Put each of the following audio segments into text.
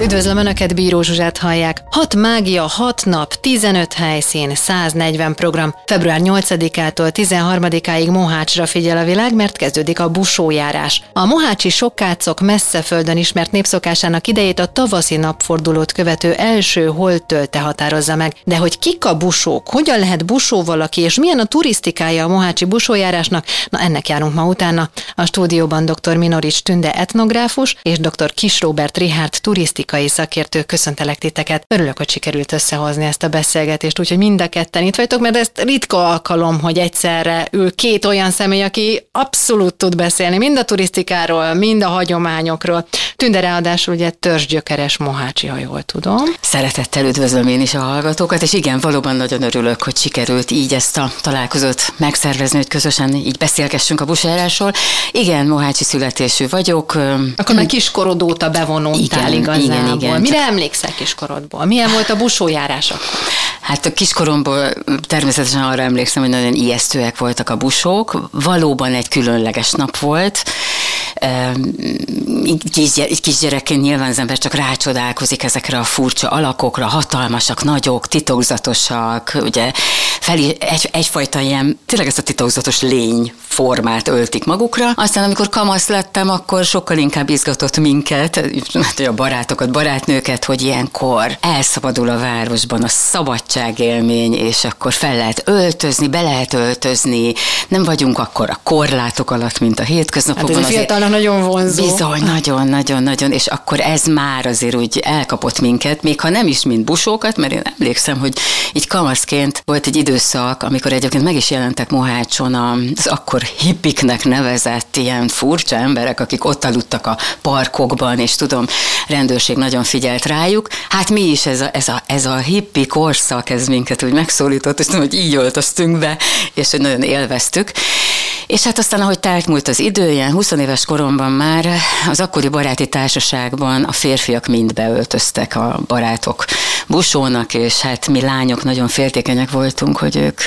Üdvözlöm Önöket, Bíró Zsuzsát hallják. 6 mágia, 6 nap, 15 helyszín, 140 program. Február 8-ától 13-áig Mohácsra figyel a világ, mert kezdődik a busójárás. A mohácsi sokkácok messze földön ismert népszokásának idejét a tavaszi napfordulót követő első holtölte határozza meg. De hogy kik a busók, hogyan lehet busó valaki, és milyen a turisztikája a mohácsi busójárásnak, na ennek járunk ma utána. A stúdióban dr. Minorics Tünde etnográfus és dr. Kis Robert Richard turisztikai politikai szakértő, köszöntelek titeket. Örülök, hogy sikerült összehozni ezt a beszélgetést, úgyhogy mind a ketten itt vagytok, mert ez ritka alkalom, hogy egyszerre ül két olyan személy, aki abszolút tud beszélni mind a turisztikáról, mind a hagyományokról. Tünde ráadásul ugye törzsgyökeres mohácsi, ha jól tudom. Szeretettel üdvözlöm én is a hallgatókat, és igen, valóban nagyon örülök, hogy sikerült így ezt a találkozót megszervezni, hogy közösen így beszélgessünk a busárásról. Igen, mohácsi születésű vagyok. Akkor már kiskorodóta óta bevonultál igen, igazán. Igen, igen. Mire csak... emlékszel kiskorodból? Milyen volt a busójárás akkor? Hát a kiskoromból természetesen arra emlékszem, hogy nagyon ijesztőek voltak a busók. Valóban egy különleges nap volt. Kis, kisgyerekként nyilván az ember csak rácsodálkozik ezekre a furcsa alakokra, hatalmasak, nagyok, titokzatosak, ugye fel, egy, egyfajta ilyen, tényleg ezt a titokzatos lény formát öltik magukra. Aztán amikor kamasz lettem, akkor sokkal inkább izgatott minket, hát a barátokat, barátnőket, hogy ilyenkor elszabadul a városban a szabadságélmény, és akkor fel lehet öltözni, be lehet öltözni, nem vagyunk akkor a korlátok alatt, mint a hétköznapokban. Hát ez fiatalnak nagyon vonzó. Bizony, nagyon, nagyon, nagyon, és akkor ez már azért úgy elkapott minket, még ha nem is mint busókat, mert én emlékszem, hogy így kamaszként volt egy időszak, amikor egyébként meg is jelentek Mohácson az akkor hippiknek nevezett ilyen furcsa emberek, akik ott aludtak a parkokban, és tudom, rendőrség nagyon figyelt rájuk. Hát mi is ez a, ez a, ez a hippi korszak, ez minket úgy megszólított, és tudom, hogy így öltöztünk be, és hogy nagyon élveztük. És hát aztán, ahogy telt múlt az idő, ilyen 20 éves koromban már az akkori baráti társaságban a férfiak mind beöltöztek a barátok busónak, és hát mi lányok nagyon féltékenyek voltunk, hogy ők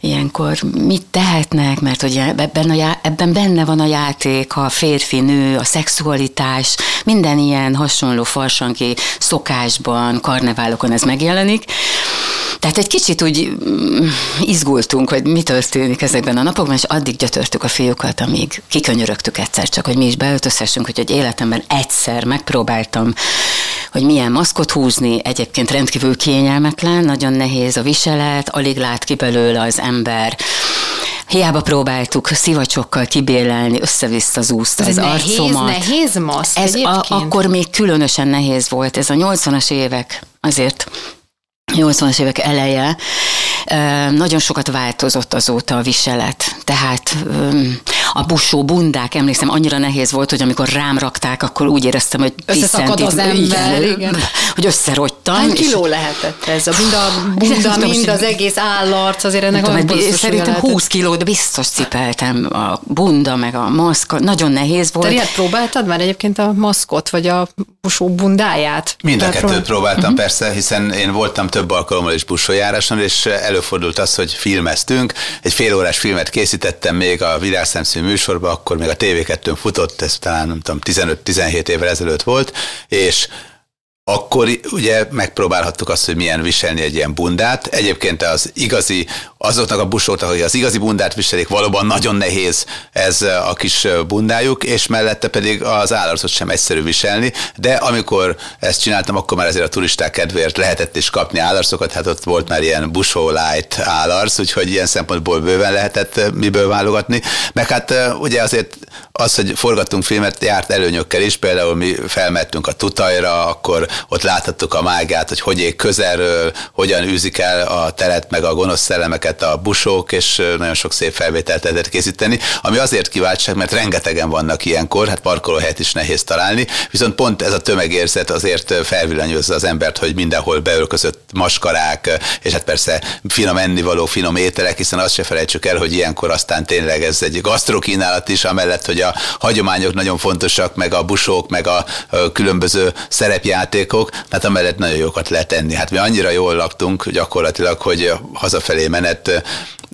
ilyenkor mit tehetnek, mert hogy ebben, a já- ebben benne van a játék, a férfi, nő, a szexualitás, minden ilyen hasonló farsanki szokásban, karneválokon ez megjelenik. Tehát egy kicsit úgy mm, izgultunk, hogy mi történik ezekben a napokban, és addig gyötörtük a fiúkat, amíg kikönyörögtük egyszer csak, hogy mi is beöltözhessünk, hogy életemben egyszer megpróbáltam hogy milyen maszkot húzni, egyébként rendkívül kényelmetlen, nagyon nehéz a viselet, alig lát ki belőle az ember. Hiába próbáltuk szivacsokkal kibélelni, össze-vissza zúzta az nehéz, arcomat. Nehéz maszk Ez a, akkor még különösen nehéz volt. Ez a 80-as évek azért 80-as évek eleje, nagyon sokat változott azóta a viselet. Tehát a busó bundák, emlékszem, annyira nehéz volt, hogy amikor rám rakták, akkor úgy éreztem, hogy összeszakad az ember, igen, igen. hogy összerogytam. Hány kiló és... lehetett ez? A bunda, bunda mind, mind az egész állarc, azért ennek tudom, hogy Szerintem 20 kilót biztos cipeltem, a bunda, meg a maszk, nagyon nehéz volt. Te ilyet próbáltad már egyébként a maszkot, vagy a busó bundáját? Mind a kettőt próbáltam uh-huh. persze, hiszen én voltam több alkalommal is busójáráson, és előfordult az, hogy filmeztünk. Egy fél órás filmet készítettem még a Virágszemszű műsorban, akkor még a TV2-n futott, ez talán nem tudom, 15-17 évvel ezelőtt volt, és akkor ugye megpróbálhattuk azt, hogy milyen viselni egy ilyen bundát. Egyébként az igazi, azoknak a busóknak, hogy az igazi bundát viselik, valóban nagyon nehéz ez a kis bundájuk, és mellette pedig az állarcot sem egyszerű viselni, de amikor ezt csináltam, akkor már azért a turisták kedvéért lehetett is kapni állarcokat, hát ott volt már ilyen busó light állarc, úgyhogy ilyen szempontból bőven lehetett miből válogatni. Meg hát ugye azért az, hogy forgattunk filmet, járt előnyökkel is, például mi felmettünk a tutajra, akkor ott láthattuk a mágát, hogy hogy ég közelről, hogyan űzik el a teret, meg a gonosz szellemeket a busók, és nagyon sok szép felvételt lehetett készíteni, ami azért kiváltság, mert rengetegen vannak ilyenkor, hát parkolóhelyet is nehéz találni, viszont pont ez a tömegérzet azért felvillanyozza az embert, hogy mindenhol beölközött maskarák, és hát persze finom ennivaló, finom ételek, hiszen azt se felejtsük el, hogy ilyenkor aztán tényleg ez egy gasztrokínálat is, amellett, hogy a hagyományok nagyon fontosak, meg a busók, meg a különböző szerepjátékok, tehát amellett nagyon jókat lehet tenni. Hát mi annyira jól laktunk gyakorlatilag, hogy hazafelé menet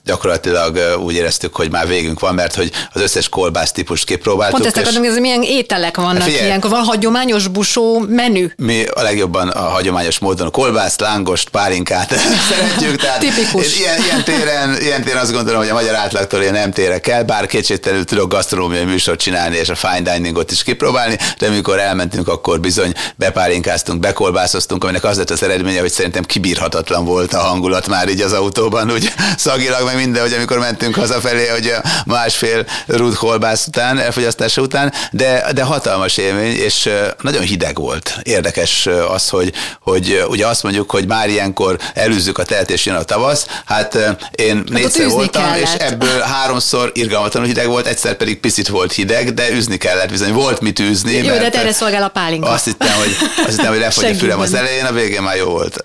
gyakorlatilag úgy éreztük, hogy már végünk van, mert hogy az összes kolbász típust kipróbáltuk. Pont ezt akartam, hogy milyen ételek vannak figyelj, ilyenkor. Van hagyományos busó menü? Mi a legjobban a hagyományos módon a kolbászt, lángost, pálinkát szeretjük. Tehát Tipikus. Ilyen, ilyen, téren, ilyen téren azt gondolom, hogy a magyar átlagtól én nem térek el, bár kétségtelenül tudok gasztronómiai műsort csinálni és a fine diningot is kipróbálni, de amikor elmentünk, akkor bizony bepálinkáztunk, bekolbászoztunk, aminek az lett az eredménye, hogy szerintem kibírhatatlan volt a hangulat már így az autóban, úgy szagilag, meg minden, hogy amikor mentünk hazafelé, hogy másfél rúd kolbász után, elfogyasztása után, de, de hatalmas élmény, és nagyon hideg volt. Érdekes az, hogy, hogy ugye azt mondjuk, hogy már ilyenkor előzzük a telt és jön a tavasz, hát én hát négyszer voltam, kellett. és ebből háromszor irgalmatlanul hideg volt, egyszer pedig picit volt hideg, de üzni kellett bizony. Volt mit űzni. Jó, de erre szolgál a pálinka. Azt hittem, hogy, azt hittem, hogy lefogy a fülem az elején, a végén már jó volt.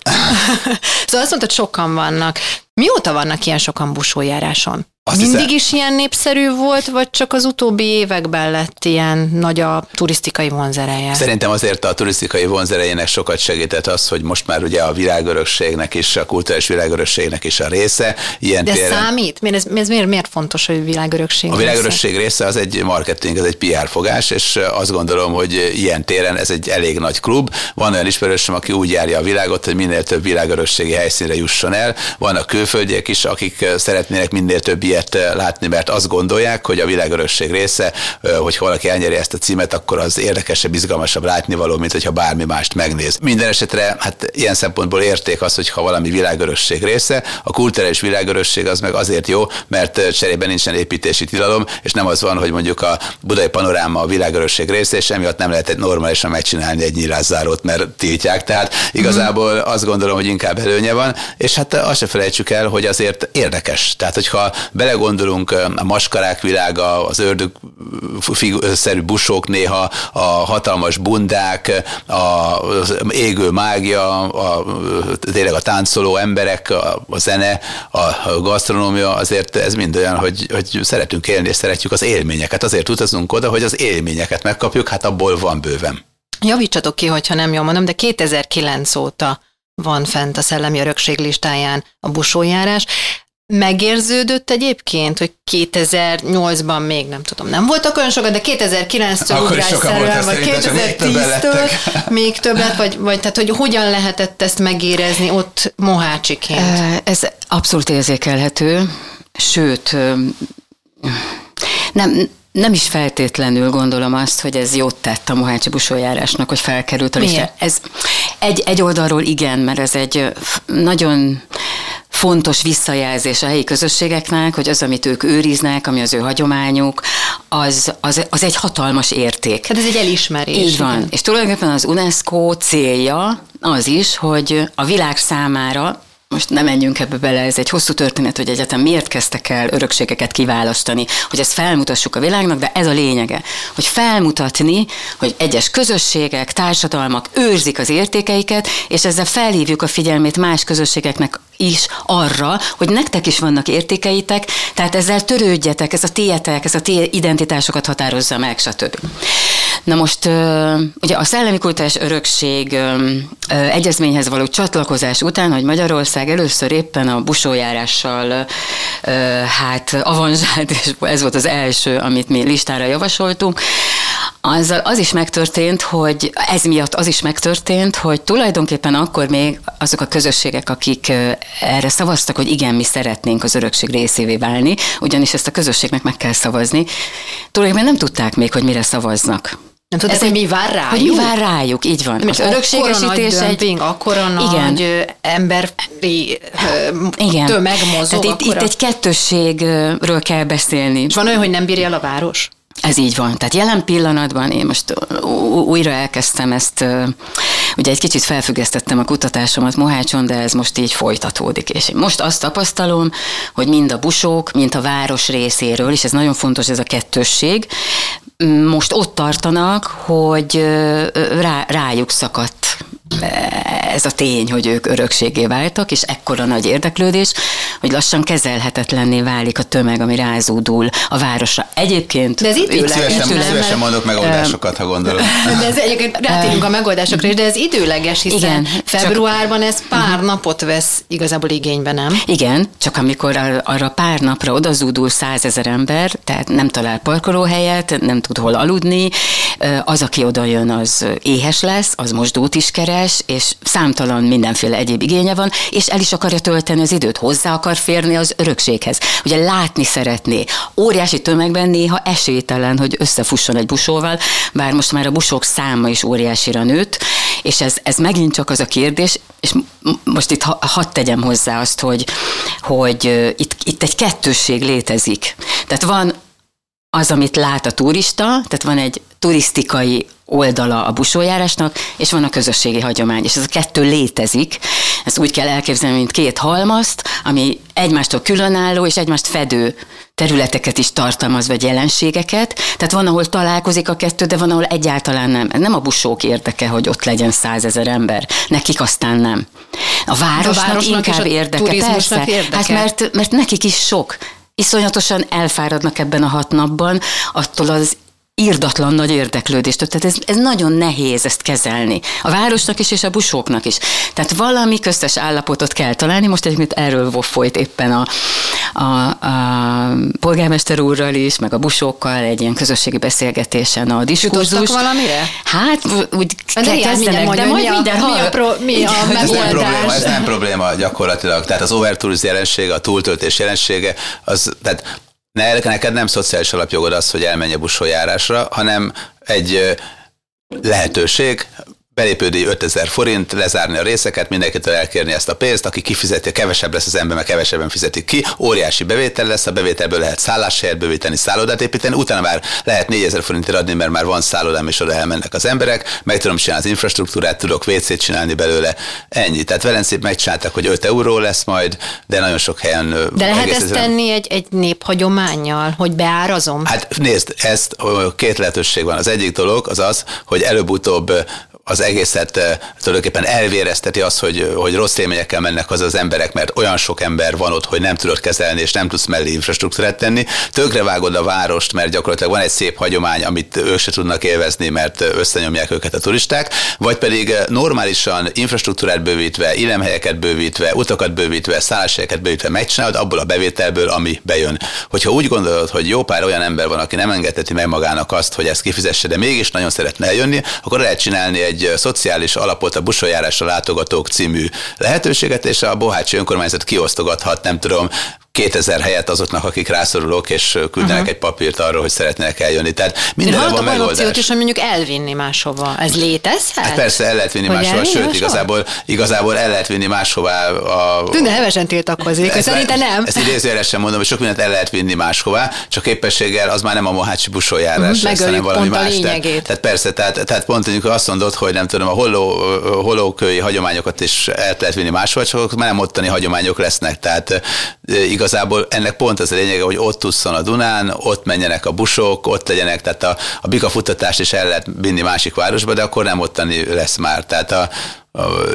szóval azt mondtad, sokan vannak. Mióta vannak ilyen sokan busójáráson? Azt Mindig hiszem, is ilyen népszerű volt, vagy csak az utóbbi években lett ilyen nagy a turisztikai vonzereje? Szerintem azért a turisztikai vonzerejének sokat segített az, hogy most már ugye a világörökségnek is, a kulturális világörökségnek is a része. Ilyen De téren, számít? Miért, ez, ez miért, miért fontos, hogy világörökség A világörökség része? része az egy marketing, ez egy PR fogás, és azt gondolom, hogy ilyen téren ez egy elég nagy klub. Van olyan ismerősöm, aki úgy járja a világot, hogy minél több világörökségi helyszínre jusson el. Vannak külföldiek is, akik szeretnének minél több ilyen ilyet látni, mert azt gondolják, hogy a világörösség része, hogy valaki elnyeri ezt a címet, akkor az érdekesebb, izgalmasabb látnivaló, mint hogyha bármi mást megnéz. Minden esetre, hát ilyen szempontból érték az, hogy ha valami világörösség része, a kulturális világörösség az meg azért jó, mert cserében nincsen építési tilalom, és nem az van, hogy mondjuk a budai panoráma a világörösség része, és emiatt nem lehet egy normálisan megcsinálni egy nyílászárót, mert tiltják. Tehát igazából azt gondolom, hogy inkább előnye van, és hát azt se felejtsük el, hogy azért érdekes. Tehát, hogyha be belegondolunk, a maskarák világa, az ördögszerű busok néha, a hatalmas bundák, az égő mágia, a, tényleg a táncoló emberek, a, a zene, a gasztronómia, azért ez mind olyan, hogy, hogy szeretünk élni, és szeretjük az élményeket. Azért utazunk oda, hogy az élményeket megkapjuk, hát abból van bőven. Javítsatok ki, hogyha nem jól mondom, de 2009 óta van fent a szellemi örökség listáján a busójárás. Megérződött egyébként, hogy 2008-ban még nem tudom, nem voltak olyan sokat, de 2009-től ugrásszerűen, vagy 2010-től még többet, vagy, vagy tehát, hogy hogyan lehetett ezt megérezni ott mohácsiként? Ez abszolút érzékelhető, sőt, nem, nem is feltétlenül gondolom azt, hogy ez jót tett a Mohácsi busójárásnak, hogy felkerült a lista. Ez egy, egy oldalról igen, mert ez egy nagyon fontos visszajelzés a helyi közösségeknek, hogy az, amit ők őriznek, ami az ő hagyományuk, az, az, az egy hatalmas érték. Hát ez egy elismerés. Így van. Igen. És tulajdonképpen az UNESCO célja az is, hogy a világ számára most nem menjünk ebbe bele, ez egy hosszú történet, hogy egyetem miért kezdtek el örökségeket kiválasztani, hogy ezt felmutassuk a világnak, de ez a lényege, hogy felmutatni, hogy egyes közösségek, társadalmak őrzik az értékeiket, és ezzel felhívjuk a figyelmét más közösségeknek is arra, hogy nektek is vannak értékeitek, tehát ezzel törődjetek, ez a tietek, ez a ti identitásokat határozza meg, stb. Na most ugye a szellemi kultúrás örökség egyezményhez való csatlakozás után, hogy Magyarország először éppen a busójárással hát avanzsált, és ez volt az első, amit mi listára javasoltunk, azzal az is megtörtént, hogy ez miatt az is megtörtént, hogy tulajdonképpen akkor még azok a közösségek, akik erre szavaztak, hogy igen, mi szeretnénk az örökség részévé válni, ugyanis ezt a közösségnek meg kell szavazni, tulajdonképpen nem tudták még, hogy mire szavaznak. Nem tudod, hogy mi vár rájuk? Hogy mi vár rájuk, így van. az örökségesítés egy... Dömping, akkora igen. nagy emberi igen. tömeg mozog. Tehát itt, itt egy kettősségről kell beszélni. És van olyan, hogy nem bírja el a város? Ez így van. Tehát jelen pillanatban én most újra elkezdtem ezt, ugye egy kicsit felfüggesztettem a kutatásomat Mohácson, de ez most így folytatódik. És most azt tapasztalom, hogy mind a busók, mind a város részéről, és ez nagyon fontos ez a kettősség, most ott tartanak, hogy rá, rájuk szakadt ez a tény, hogy ők örökségé váltak, és ekkora nagy érdeklődés, hogy lassan kezelhetetlenné válik a tömeg, ami rázódul a városra. Egyébként... De ez időleges, szívesen, nem? szívesen mondok megoldásokat, ha gondolom. De ez egyébként rátérünk a megoldásokra is, de ez időleges, hiszen Igen, februárban ez pár uh-huh. napot vesz igazából igénybe, nem? Igen, csak amikor arra pár napra odazúdul százezer ember, tehát nem talál parkolóhelyet, nem tud hol aludni, az, aki oda jön, az éhes lesz, az mosdót is keres, és számtalan mindenféle egyéb igénye van, és el is akarja tölteni az időt, hozzá akar férni az örökséghez. Ugye látni szeretné. Óriási tömegben néha esélytelen, hogy összefusson egy busóval, bár most már a busók száma is óriásira nőtt, és ez, ez megint csak az a kérdés, és most itt hadd tegyem hozzá azt, hogy, hogy itt, itt egy kettősség létezik. Tehát van az, amit lát a turista, tehát van egy turisztikai oldala a busójárásnak, és van a közösségi hagyomány, és ez a kettő létezik. Ezt úgy kell elképzelni, mint két halmazt, ami egymástól különálló és egymást fedő területeket is tartalmaz, vagy jelenségeket. Tehát van, ahol találkozik a kettő, de van, ahol egyáltalán nem. Nem a busók érdeke, hogy ott legyen százezer ember. Nekik aztán nem. A városnak, a városnak inkább érdeke, persze. Érdeke. Hát mert, mert nekik is sok iszonyatosan elfáradnak ebben a hat napban, attól az írdatlan nagy érdeklődést. Tehát ez, ez nagyon nehéz ezt kezelni. A városnak is, és a busóknak is. Tehát valami köztes állapotot kell találni. Most egyébként erről folyt éppen a, a, a polgármester úrral is, meg a busókkal egy ilyen közösségi beszélgetésen a diskurzus. Jutottak valamire? Hát úgy de kezdenek, de majd minden mi a, pro, mi a ez nem, probléma, ez nem probléma gyakorlatilag. Tehát az overtourism jelensége, a túltöltés jelensége, az, tehát ne, neked nem szociális alapjogod az, hogy elmenj a busójárásra, hanem egy lehetőség, belépődi 5000 forint, lezárni a részeket, mindenkitől elkérni ezt a pénzt, aki kifizeti, kevesebb lesz az ember, mert kevesebben fizetik ki, óriási bevétel lesz, a bevételből lehet szálláshelyet bővíteni, szállodát építeni, utána már lehet 4000 forintért adni, mert már van szállodám, és oda elmennek az emberek, meg tudom csinálni az infrastruktúrát, tudok WC-t csinálni belőle, ennyi. Tehát Velencét megcsináltak, hogy 5 euró lesz majd, de nagyon sok helyen. De lehet ezt tenni egy, egy néphagyományjal, hogy beárazom? Hát nézd, ezt két lehetőség van. Az egyik dolog az az, hogy előbb-utóbb az egészet tulajdonképpen elvérezteti az, hogy, hogy rossz élményekkel mennek az az emberek, mert olyan sok ember van ott, hogy nem tudod kezelni, és nem tudsz mellé infrastruktúrát tenni. vágod a várost, mert gyakorlatilag van egy szép hagyomány, amit ők se tudnak élvezni, mert összenyomják őket a turisták, vagy pedig normálisan infrastruktúrát bővítve, illemhelyeket bővítve, utakat bővítve, szálláshelyeket bővítve megcsinálod abból a bevételből, ami bejön. Hogyha úgy gondolod, hogy jó pár olyan ember van, aki nem engedheti meg magának azt, hogy ezt kifizesse, de mégis nagyon szeretne eljönni, akkor lehet csinálni egy egy szociális alapot a busoljárásra látogatók című lehetőséget, és a Bohácsi önkormányzat kiosztogathat, nem tudom, 2000 helyet azoknak, akik rászorulók, és küldenek uh-huh. egy papírt arról, hogy szeretnének eljönni. Tehát mindenre van megoldás. opciót is, hogy mondjuk elvinni máshova. Ez létezhet? Hát persze el lehet vinni hogy máshova, sőt, máshova? igazából, igazából el lehet vinni máshová. A, Tűnne hevesen tiltakozik, ez szerintem nem. Ezt idézőjelesen mondom, hogy sok mindent el lehet vinni máshová, csak képességgel az már nem a Mohácsi busoljárás, uh-huh, hanem valami más. Tehát, tehát, persze, tehát, tehát pont amikor azt mondod, hogy nem tudom, a holló, hollókői hagyományokat is el lehet vinni máshova, csak már nem ottani hagyományok lesznek. Tehát igazából ennek pont az a lényege, hogy ott tusszon a Dunán, ott menjenek a busok, ott legyenek, tehát a, a bika futtatást is el lehet vinni másik városba, de akkor nem ottani lesz már. Tehát a,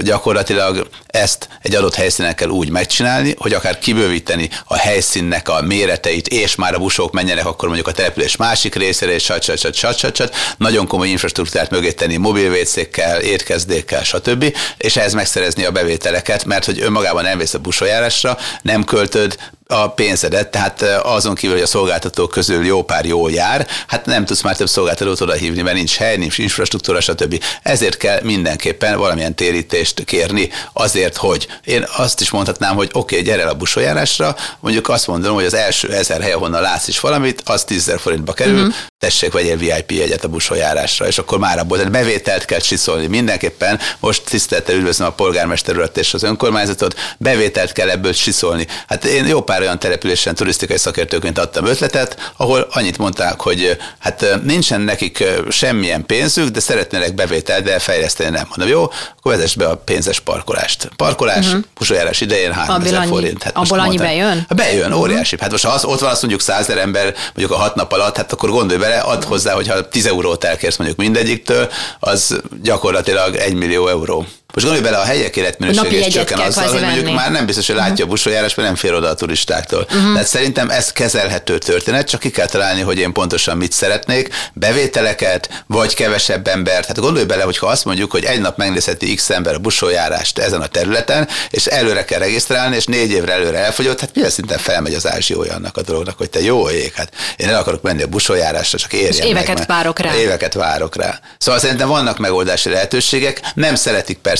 gyakorlatilag ezt egy adott helyszínen kell úgy megcsinálni, hogy akár kibővíteni a helyszínnek a méreteit, és már a busok menjenek akkor mondjuk a település másik részére, és sat, sat, sat, sat, sat, nagyon komoly infrastruktúrát mögé tenni, mobilvécékkel, étkezdékkel, stb. És ehhez megszerezni a bevételeket, mert hogy önmagában nem vész a busoljárásra, nem költöd a pénzedet, tehát azon kívül, hogy a szolgáltatók közül jó pár jól jár, hát nem tudsz már több szolgáltatót oda hívni, mert nincs hely, nincs infrastruktúra, stb. Ezért kell mindenképpen valamilyen térítést kérni, azért, hogy én azt is mondhatnám, hogy oké, okay, gyere el a busoljárásra, mondjuk azt mondom, hogy az első ezer hely, ahonnan látsz is valamit, az 10 forintba kerül, uh-huh. Tessék, vegyél VIP jegyet a busoljárásra, és akkor már abból tehát bevételt kell csiszolni mindenképpen. Most tisztelettel üdvözlöm a polgármester urat és az önkormányzatot, bevételt kell ebből csiszolni. Hát én jó pár olyan településen turisztikai szakértőként adtam ötletet, ahol annyit mondták, hogy hát nincsen nekik semmilyen pénzük, de szeretnének bevételt, de fejleszteni nem. Mondom, jó, akkor vezess be a pénzes parkolást. Parkolás, uh-huh. pusajárás idején 3000 forint. Hát abból annyi mondták, bejön? Bejön, óriási. Hát most ha az, ott van azt mondjuk 100 ember, mondjuk a hat nap alatt, hát akkor gondolj bele, add hozzá, hogyha 10 eurót elkérsz mondjuk mindegyiktől, az gyakorlatilag 1 millió euró. Most gondolj bele, a helyek életminősége is csökken azzal, hogy mondjuk venni. már nem biztos, hogy látja uh-huh. a busójárás, mert nem fér oda a turistáktól. Uh-huh. Tehát szerintem ez kezelhető történet, csak ki kell találni, hogy én pontosan mit szeretnék, bevételeket, vagy kevesebb embert. Hát gondolj bele, hogy ha azt mondjuk, hogy egy nap megnézheti X ember a busójárást ezen a területen, és előre kell regisztrálni, és négy évre előre elfogyott, hát milyen szinten felmegy az ázsiója annak a dolognak, hogy te jó ég, hát én el akarok menni a busójárásra, csak érjen és éveket meg, várok rá. Éveket várok rá. Szóval szerintem vannak megoldási lehetőségek, nem szeretik persze,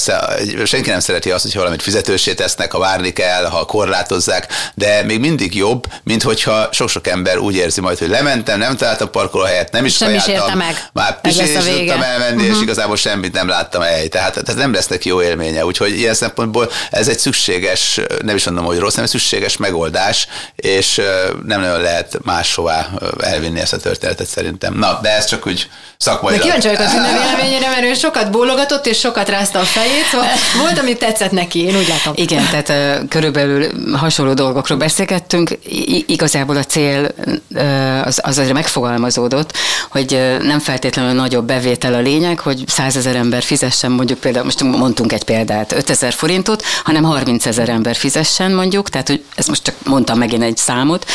senki nem szereti azt, hogy valamit fizetősé tesznek, ha várni kell, ha korlátozzák, de még mindig jobb, mint hogyha sok-sok ember úgy érzi majd, hogy lementem, nem találtam parkolóhelyet, nem is nem is érte meg. Már pisé tudtam elmenni, uh-huh. és mhm. igazából semmit nem láttam el. Tehát, tehát nem lesz neki jó élménye. Úgyhogy ilyen szempontból ez egy szükséges, nem is mondom, hogy rossz, hanem szükséges megoldás, és nem nagyon lehet máshová elvinni ezt a történetet szerintem. Na, de ez csak úgy szakmai. De kíváncsi vagyok a véleményére, mert ő sokat bólogatott, és sokat rázta a fejét, szóval volt, ami tetszett neki, én úgy látom. Igen, tehát körülbelül hasonló dolgokról beszélgettünk. I- igazából a cél uh, az, az azért megfogalmazódott, hogy nem feltétlenül nagyobb bevétel a lényeg, hogy százezer ember fizessen mondjuk például, most mondtunk egy példát, 5000 forintot, hanem 30 ezer ember fizessen mondjuk, tehát hogy ezt most csak mondtam megint egy számot,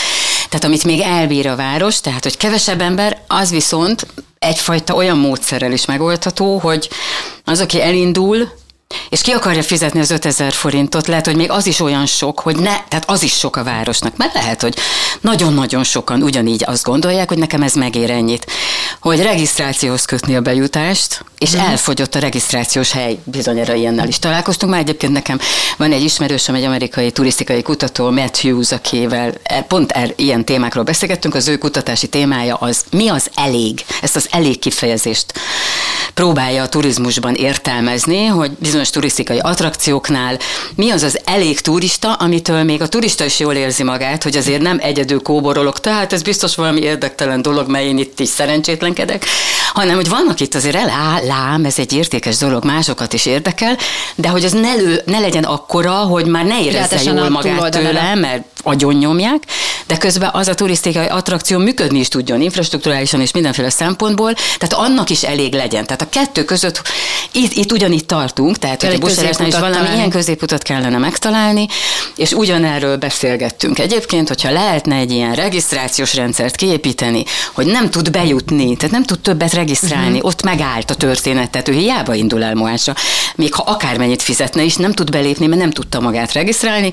tehát amit még elbír a város, tehát hogy kevesebb ember, az viszont egyfajta olyan módszerrel is megoldható, hogy az, aki elindul, és ki akarja fizetni az 5000 forintot, lehet, hogy még az is olyan sok, hogy ne, tehát az is sok a városnak, mert lehet, hogy nagyon-nagyon sokan ugyanígy azt gondolják, hogy nekem ez megér ennyit, hogy regisztrációhoz kötni a bejutást, és mm. elfogyott a regisztrációs hely, bizonyára ilyennel is találkoztunk. Már egyébként nekem van egy ismerősöm, egy amerikai turisztikai kutató, Matt Hughes, akivel e, pont er, ilyen témákról beszélgettünk, az ő kutatási témája az, mi az elég, ezt az elég kifejezést próbálja a turizmusban értelmezni, hogy bizonyos turisztikai attrakcióknál mi az az elég turista, amitől még a turista is jól érzi magát, hogy azért nem egyedül kóborolok, tehát ez biztos valami érdektelen dolog, mely én itt is szerencsétlenkedek, hanem hogy vannak itt azért elá, lám, ez egy értékes dolog, másokat is érdekel, de hogy az ne, lő, ne legyen akkora, hogy már ne érezze jól magát tőle, mert agyon nyomják, de közben az a turisztikai attrakció működni is tudjon infrastruktúrálisan és mindenféle szempontból, tehát annak is elég legyen. Tehát a kettő között itt, itt ugyanitt tartunk, tehát hogy a buszárásnál is valami ilyen középutat kellene megtalálni, és ugyanerről beszélgettünk. Egyébként, hogyha lehetne egy ilyen regisztrációs rendszert kiépíteni, hogy nem tud bejutni, tehát nem tud többet regisztrálni, uh-huh. ott megállt a történet, tehát ő hiába indul el Moásra, még ha akármennyit fizetne is, nem tud belépni, mert nem tudta magát regisztrálni,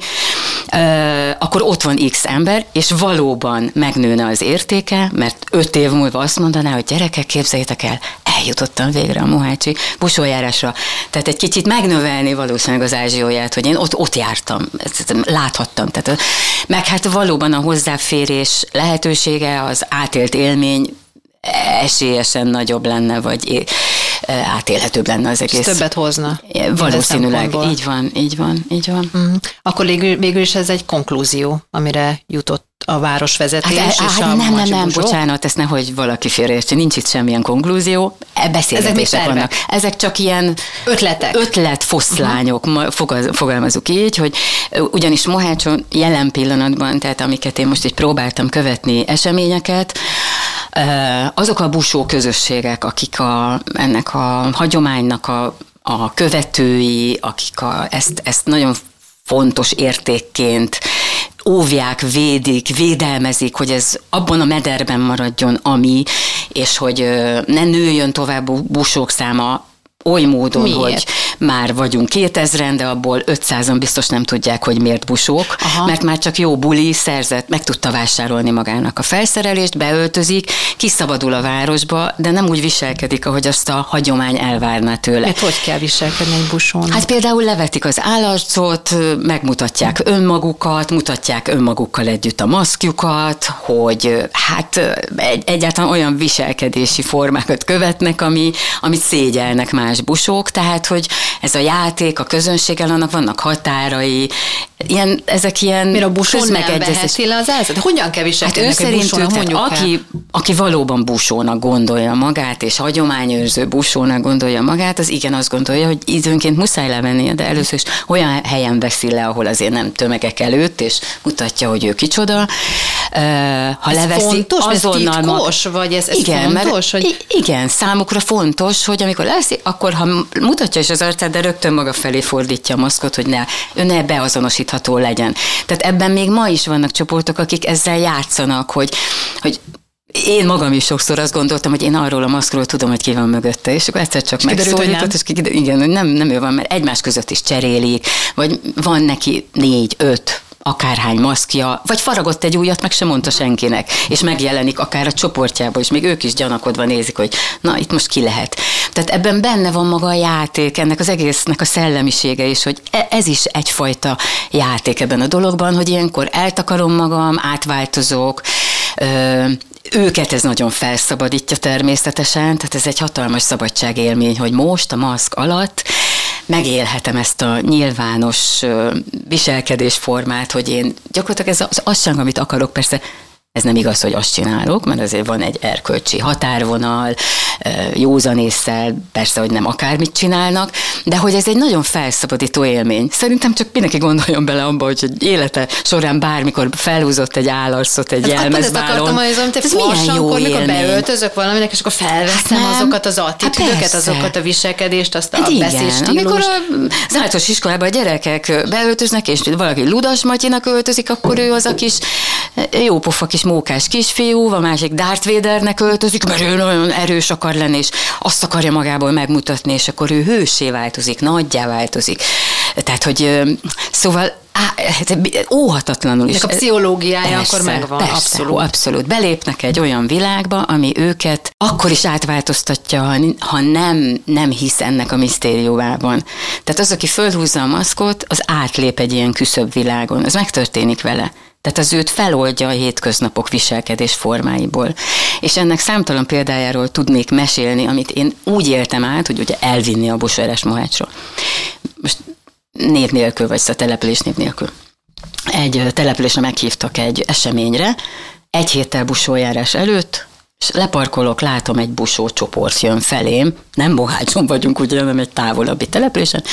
akkor ott van X ember, és valóban megnőne az értéke, mert öt év múlva azt mondaná, hogy gyerekek, képzeljétek el, eljutottam végre a Mohácsi busójárásra. Tehát egy kicsit megnövelni valószínűleg az ázsióját, hogy én ott, ott jártam, láthattam. Tehát, meg hát valóban a hozzáférés lehetősége, az átélt élmény esélyesen nagyobb lenne, vagy átélhetőbb lenne az egész. És többet hozna. Valószínűleg, így van, így van, így van. Mm. Akkor végül, végül is ez egy konklúzió, amire jutott a városvezetés hát, és hát, a Nem, nem, nem, bocsánat, ezt nehogy valaki félreértse, nincs itt semmilyen konklúzió, e beszélgetések Ezek vannak. Ezek csak ilyen ötletek, ötletfoszlányok, uh-huh. fogalmazunk így, hogy ugyanis Mohácson jelen pillanatban, tehát amiket én most így próbáltam követni eseményeket, azok a busó közösségek, akik a, ennek a hagyománynak a, a követői, akik a, ezt, ezt nagyon fontos értékként óvják, védik, védelmezik, hogy ez abban a mederben maradjon, ami, és hogy ne nőjön tovább busók száma, oly módon, Miért? hogy már vagyunk 2000-en, de abból 500-an biztos nem tudják, hogy miért busók, Aha. mert már csak jó buli szerzett, meg tudta vásárolni magának a felszerelést, beöltözik, kiszabadul a városba, de nem úgy viselkedik, ahogy azt a hagyomány elvárná tőle. Hát hogy kell viselkedni egy busón? Hát például levetik az állarcot, megmutatják önmagukat, mutatják önmagukkal együtt a maszkjukat, hogy hát egy, egyáltalán olyan viselkedési formákat követnek, ami, amit szégyelnek más busók, tehát hogy ez a játék, a közönséggel, annak vannak határai, ilyen, ezek ilyen Miért a busón nem veheti le az elzet? Hogyan kell viselkedni hát ő szerint aki, aki valóban busónak gondolja magát, és hagyományőrző busónak gondolja magát, az igen azt gondolja, hogy időnként muszáj lemennie, de először is olyan helyen veszi le, ahol azért nem tömegek előtt, és mutatja, hogy ő kicsoda. Ha ez leveszi, fontos, azonnal... Ez titkos, vagy ez, ez igen, fontos? Mert, hogy... Igen, számukra fontos, hogy amikor leveszi, akkor ha mutatja is az arcát, de rögtön maga felé fordítja a maszkot, hogy ne, ő ne beazonosítható legyen. Tehát ebben még ma is vannak csoportok, akik ezzel játszanak, hogy, hogy én magam is sokszor azt gondoltam, hogy én arról a maszkról tudom, hogy ki van mögötte, és akkor egyszer csak megszólított, és kiderült, igen, hogy nem, nem ő van, mert egymás között is cserélik, vagy van neki négy, öt akárhány maszkja, vagy faragott egy újat, meg sem mondta senkinek, és megjelenik akár a csoportjából, és még ők is gyanakodva nézik, hogy na, itt most ki lehet. Tehát ebben benne van maga a játék, ennek az egésznek a szellemisége is, hogy e, ez is egyfajta játék ebben a dologban, hogy ilyenkor eltakarom magam, átváltozok, őket ez nagyon felszabadítja természetesen, tehát ez egy hatalmas szabadságélmény, hogy most a maszk alatt megélhetem ezt a nyilvános viselkedésformát, hogy én gyakorlatilag ez az, sem, amit akarok, persze ez nem igaz, hogy azt csinálok, mert azért van egy erkölcsi határvonal, józanésszel, persze, hogy nem akármit csinálnak, de hogy ez egy nagyon felszabadító élmény. Szerintem csak mindenki gondoljon bele abba, hogy egy élete során bármikor felhúzott egy állarcot, egy hát jelmezbálon. Ez hogy ez milyen jó élmény. beöltözök valaminek, és akkor felveszem hát azokat az attitűdöket, hát azokat a viselkedést, azt a hát beszédstílust. Amikor az általános iskolában a gyerekek beöltöznek, és valaki Ludas Matyinak öltözik, akkor ő az a kis jópofa kis mókás kisfiú, a másik Darth Vadernek öltözik, mert ő nagyon erős akar lenni, és azt akarja magából megmutatni, és akkor ő hősé változik, nagyjá változik. Tehát, hogy szóval Á, hát, óhatatlanul is. a pszichológiája persze, akkor megvan. Persze, abszolút. abszolút. Belépnek egy olyan világba, ami őket akkor is átváltoztatja, ha nem, nem hisz ennek a misztériumában. Tehát az, aki fölhúzza a maszkot, az átlép egy ilyen küszöbb világon. Ez megtörténik vele. Tehát az őt feloldja a hétköznapok viselkedés formáiból. És ennek számtalan példájáról tudnék mesélni, amit én úgy éltem át, hogy ugye elvinni a Bosolyás Mohácsról. Most név nélkül, vagy a szóval település név nélkül. Egy településre meghívtak egy eseményre, egy héttel busójárás előtt, és leparkolok, látom egy busó csoport jön felém, nem Mohácson vagyunk ugye, hanem egy távolabbi településen,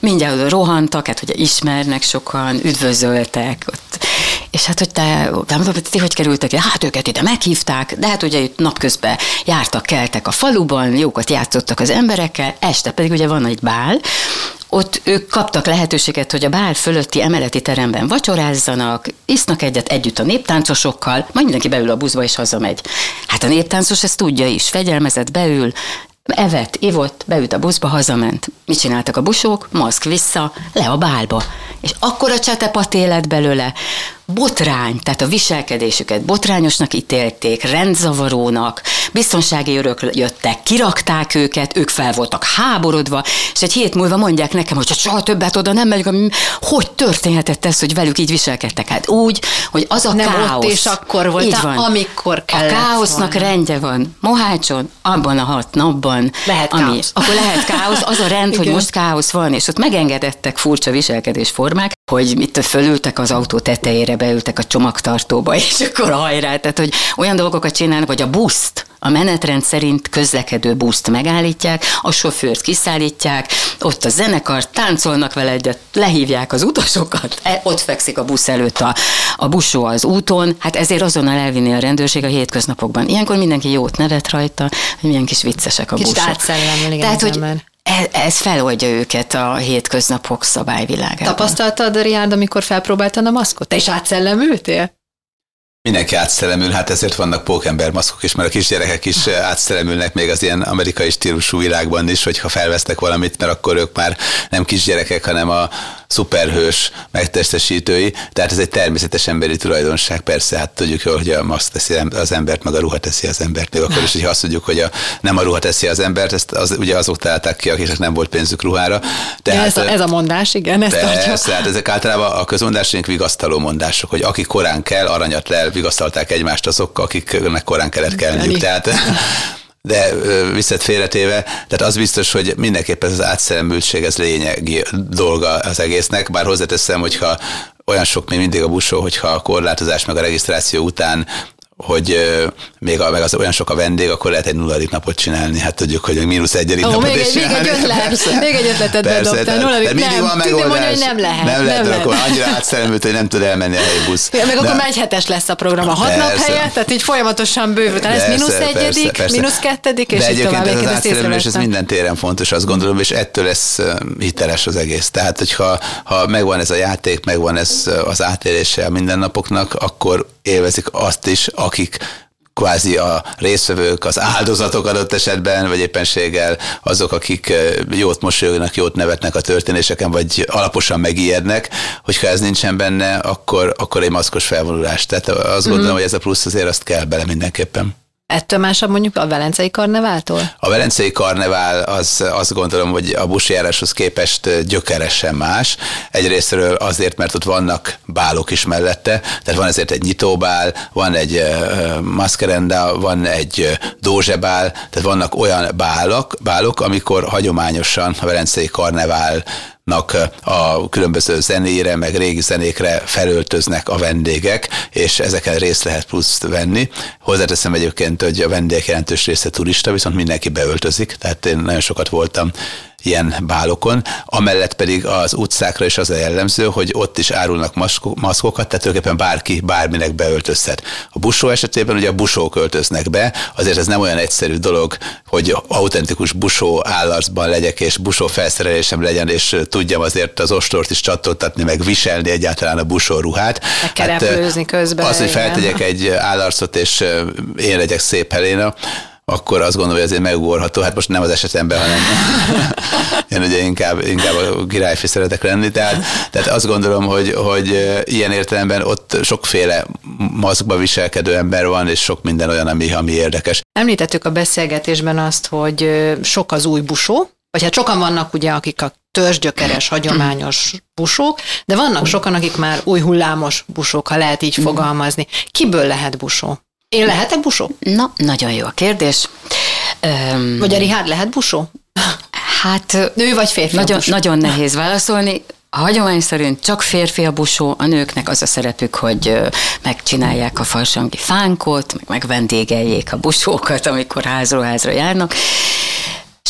mindjárt rohantak, hát ugye ismernek sokan, üdvözöltek, ott. És hát, hogy te, nem tudom, ti hogy kerültek? Hát őket ide meghívták, de hát ugye itt napközben jártak, keltek a faluban, jókat játszottak az emberekkel, este pedig ugye van egy bál, ott ők kaptak lehetőséget, hogy a bál fölötti emeleti teremben vacsorázzanak, isznak egyet együtt a néptáncosokkal, majd mindenki beül a buszba és hazamegy. Hát a néptáncos ezt tudja is, fegyelmezett, beül, evett, ivott, beült a buszba, hazament. Mit csináltak a busók? Maszk vissza, le a bálba. És akkor a csetepat élet belőle, botrány, tehát a viselkedésüket botrányosnak ítélték, rendzavarónak, biztonsági örök jöttek, kirakták őket, ők fel voltak háborodva, és egy hét múlva mondják nekem, hogy soha többet oda nem megyünk, hogy történhetett ez, hogy velük így viselkedtek? Hát úgy, hogy az a nem káosz. ott és akkor volt, így van. amikor kellett A káosznak volna. rendje van. Mohácson, abban a hat napban. Lehet ami, káosz. Akkor lehet káosz, az a rend, hogy most káosz van, és ott megengedettek furcsa viselkedésformák, hogy itt fölültek az autó tetejére, helyre beültek a csomagtartóba, és akkor hajrá, tehát hogy olyan dolgokat csinálnak, hogy a buszt, a menetrend szerint közlekedő buszt megállítják, a sofőrt kiszállítják, ott a zenekar, táncolnak vele egyet, lehívják az utasokat, e, ott fekszik a busz előtt a, a busó az úton, hát ezért azonnal elvinni a rendőrség a hétköznapokban. Ilyenkor mindenki jót nevet rajta, hogy milyen kis viccesek a Kicsit busok. igen, Tehát, hogy ez, ez feloldja őket a hétköznapok szabályvilágában. Tapasztaltad, Riárd, amikor felpróbáltad a maszkot? Te is átszellemültél? Mindenki átszelemül, hát ezért vannak pókember maszkok is, mert a kisgyerekek is átszelemülnek még az ilyen amerikai stílusú világban is, hogyha felvesznek valamit, mert akkor ők már nem kisgyerekek, hanem a szuperhős megtestesítői, tehát ez egy természetes emberi tulajdonság, persze, hát tudjuk jól, hogy a maszk teszi az embert, meg a ruha teszi az embert, még akkor is, hogyha azt mondjuk, hogy a, nem a ruha teszi az embert, ezt az, ugye azok találták ki, akiknek nem volt pénzük ruhára. Tehát, ez, a, ez a mondás, igen, ezt persze, hát ezek általában a közmondásaink vigasztaló mondások, hogy aki korán kell, aranyat lel, vigasztalták egymást azok, akiknek korán kellett kelniük. Tehát de viszont félretéve, tehát az biztos, hogy mindenképpen az átszellemültség, ez lényegi dolga az egésznek, bár hozzáteszem, hogyha olyan sok még mindig a busó, hogyha a korlátozás meg a regisztráció után hogy még a, meg az olyan sok a vendég, akkor lehet egy nulladik napot csinálni. Hát tudjuk, hogy mínusz egyedik Ó, napot még, is egy, még egy ötlet, persze, még egy ötletet bedobtál. Nulladik, de mindig van megoldás. Mondja, hogy nem lehet. Nem, nem lehet, lehet. akkor annyira átszerelmült, hogy nem tud elmenni a busz. Ja, meg de, akkor már egy hetes lesz a program a hat persze. nap helyett, tehát így folyamatosan bővül. Tehát ez mínusz egyedik, persze. mínusz kettedik, és de így tovább. ez az átszerelés, ez minden téren fontos, azt gondolom, és ettől lesz hiteles az egész. Tehát, hogyha ha megvan ez a játék, megvan ez az átélése a mindennapoknak, akkor élvezik azt is, akik kvázi a részvevők, az áldozatok adott esetben, vagy éppenséggel azok, akik jót mosolyognak, jót nevetnek a történéseken, vagy alaposan megijednek, hogyha ez nincsen benne, akkor, akkor egy maszkos felvonulás. Tehát azt gondolom, mm. hogy ez a plusz azért azt kell bele mindenképpen. Ettől másabb mondjuk a Velencei Karneváltól? A Velencei Karnevál az azt gondolom, hogy a busjáráshoz képest gyökeresen más. Egyrésztről azért, mert ott vannak bálok is mellette, tehát van ezért egy nyitóbál, van egy maskerenda, van egy dózsebál, tehát vannak olyan bálok, bálok, amikor hagyományosan a Velencei Karnevál a különböző zenére, meg régi zenékre felöltöznek a vendégek, és ezeken részt lehet pluszt venni. Hozzáteszem egyébként, hogy a vendégek jelentős része turista, viszont mindenki beöltözik, tehát én nagyon sokat voltam ilyen bálokon, amellett pedig az utcákra is az a jellemző, hogy ott is árulnak maszkokat, tehát tulajdonképpen bárki bárminek beöltözhet. A busó esetében ugye a busók öltöznek be, azért ez nem olyan egyszerű dolog, hogy autentikus busó állarcban legyek, és busó felszerelésem legyen, és tudjam azért az ostort is csatoltatni, meg viselni egyáltalán a busó ruhát. Hát, közben. Az, hogy feltegyek egy állarcot, és én legyek szép Helena, akkor azt gondolom, hogy ezért megugorható. Hát most nem az esetemben, hanem én ugye inkább, inkább a királyfi szeretek lenni. Tehát, tehát azt gondolom, hogy, hogy ilyen értelemben ott sokféle maszkba viselkedő ember van, és sok minden olyan, ami, ami érdekes. Említettük a beszélgetésben azt, hogy sok az új busó, vagy hát sokan vannak ugye, akik a törzsgyökeres, hagyományos busók, de vannak sokan, akik már új hullámos busók, ha lehet így fogalmazni. Kiből lehet busó? Én lehetek busó? Na, nagyon jó a kérdés. Um, vagy a Rihárd lehet busó? Hát... Nő vagy férfi nagyon, nagyon nehéz válaszolni. A hagyomány szerint csak férfi a busó, a nőknek az a szerepük, hogy megcsinálják a farsangi fánkot, meg megvendégeljék a busókat, amikor házról házra járnak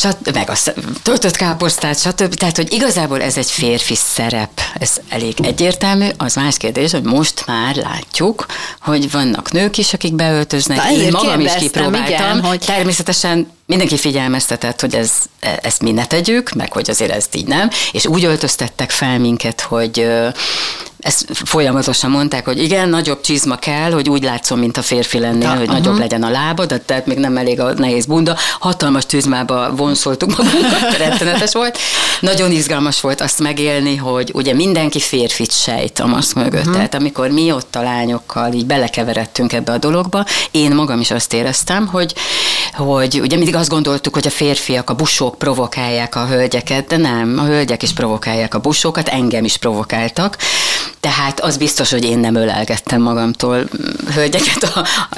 sat, meg a töltött káposztát, stb. Tehát, hogy igazából ez egy férfi szerep, ez elég egyértelmű. Az más kérdés, hogy most már látjuk, hogy vannak nők is, akik beöltöznek. Na, Én magam is kipróbáltam. Igen, hogy... Természetesen mindenki figyelmeztetett, hogy ez, ezt mi ne tegyük, meg hogy azért ezt így nem, és úgy öltöztettek fel minket, hogy ezt folyamatosan mondták, hogy igen, nagyobb csizma kell, hogy úgy látszom, mint a férfi lennél, hogy uh-huh. nagyobb legyen a lábad, tehát még nem elég a nehéz bunda. Hatalmas csizmába vonszoltuk magunkat, rettenetes volt. Nagyon izgalmas volt azt megélni, hogy ugye mindenki férfit sejt a maszk mögött. Uh-huh. Tehát amikor mi ott a lányokkal így belekeveredtünk ebbe a dologba, én magam is azt éreztem, hogy, hogy ugye mindig azt gondoltuk, hogy a férfiak, a busók provokálják a hölgyeket, de nem, a hölgyek is provokálják a busókat, engem is provokáltak. Tehát az biztos, hogy én nem ölelgettem magamtól hölgyeket,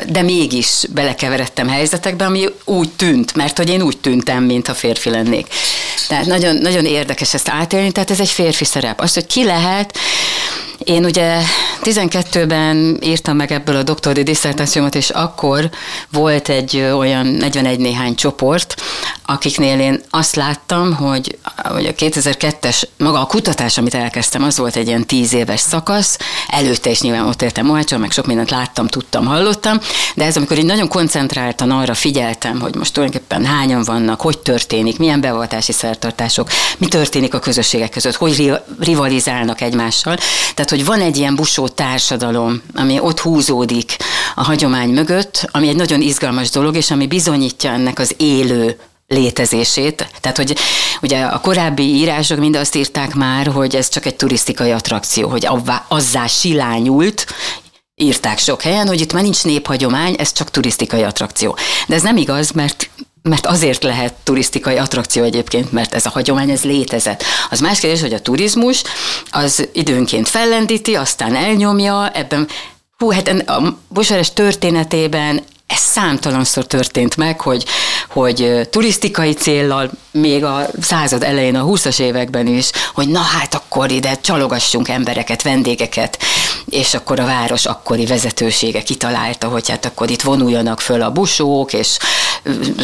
de mégis belekeveredtem helyzetekbe, ami úgy tűnt, mert hogy én úgy tűntem, mint a férfi lennék. Tehát nagyon, nagyon érdekes ezt átélni, tehát ez egy férfi szerep. Az, hogy ki lehet, én ugye 12-ben írtam meg ebből a doktori diszertációmat, és akkor volt egy olyan 41 néhány csoport, akiknél én azt láttam, hogy, hogy a 2002-es, maga a kutatás, amit elkezdtem, az volt egy ilyen 10 éves szakasz, előtte is nyilván ott éltem Mohácson, meg sok mindent láttam, tudtam, hallottam, de ez amikor így nagyon koncentráltan arra figyeltem, hogy most tulajdonképpen hányan vannak, hogy történik, milyen beavatási szertartások, mi történik a közösségek között, hogy rivalizálnak egymással. Tehát, hogy van egy ilyen busó társadalom, ami ott húzódik a hagyomány mögött, ami egy nagyon izgalmas dolog, és ami bizonyítja ennek az élő létezését. Tehát, hogy ugye a korábbi írások mind azt írták már, hogy ez csak egy turisztikai attrakció, hogy azzá silányult, írták sok helyen, hogy itt már nincs néphagyomány, ez csak turisztikai attrakció. De ez nem igaz, mert mert azért lehet turisztikai attrakció egyébként, mert ez a hagyomány, ez létezett. Az más kérdés, hogy a turizmus az időnként fellendíti, aztán elnyomja, ebben Hú, hát a Bosares történetében ez számtalanszor történt meg, hogy, hogy turisztikai céllal, még a század elején, a 20-as években is, hogy na hát akkor ide csalogassunk embereket, vendégeket. és akkor a város akkori vezetősége kitalálta, hogy hát akkor itt vonuljanak föl a busók, és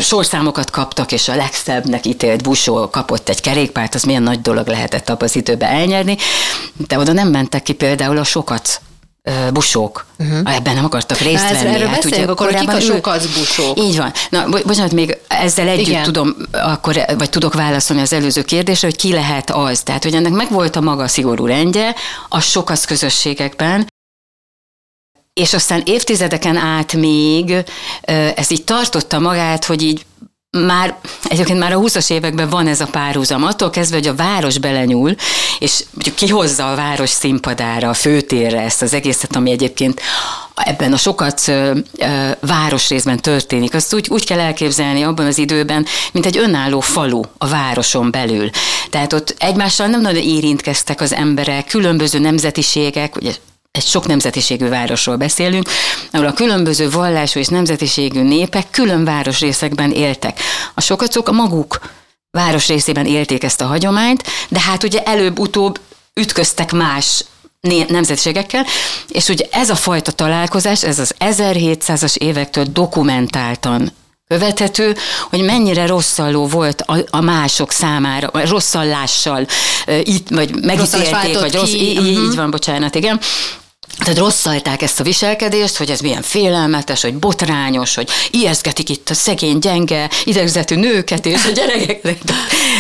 sorszámokat kaptak, és a legszebbnek ítélt busó kapott egy kerékpárt, az milyen nagy dolog lehetett abban az időben elnyerni, de oda nem mentek ki például a sokat busók. Uh-huh. Ebben nem akartak részt venni. Erről hát ugye akkor kik a sokac busók? Így van. Na, bocsánat, még ezzel együtt Igen. tudom, akkor, vagy tudok válaszolni az előző kérdésre, hogy ki lehet az. Tehát, hogy ennek megvolt a maga szigorú rendje a sokac közösségekben, és aztán évtizedeken át még ez így tartotta magát, hogy így már egyébként már a 20-as években van ez a párhuzam, attól kezdve, hogy a város belenyúl, és mondjuk kihozza a város színpadára, a főtérre ezt az egészet, ami egyébként ebben a sokat ö, ö, városrészben történik. Azt úgy, úgy kell elképzelni abban az időben, mint egy önálló falu a városon belül. Tehát ott egymással nem nagyon érintkeztek az emberek, különböző nemzetiségek, ugye egy sok nemzetiségű városról beszélünk, ahol a különböző vallású és nemzetiségű népek külön városrészekben éltek. A sokacok a maguk városrészében élték ezt a hagyományt, de hát ugye előbb-utóbb ütköztek más nemzetiségekkel, és ugye ez a fajta találkozás, ez az 1700-as évektől dokumentáltan követhető, hogy mennyire rosszalló volt a, a mások számára, vagy rosszallással itt, vagy megítélték, vagy rossz, így, uh-huh. így van, bocsánat, igen, tehát rosszalták ezt a viselkedést, hogy ez milyen félelmetes, hogy botrányos, hogy ijeszgetik itt a szegény, gyenge, idegzetű nőket és a gyerekeket.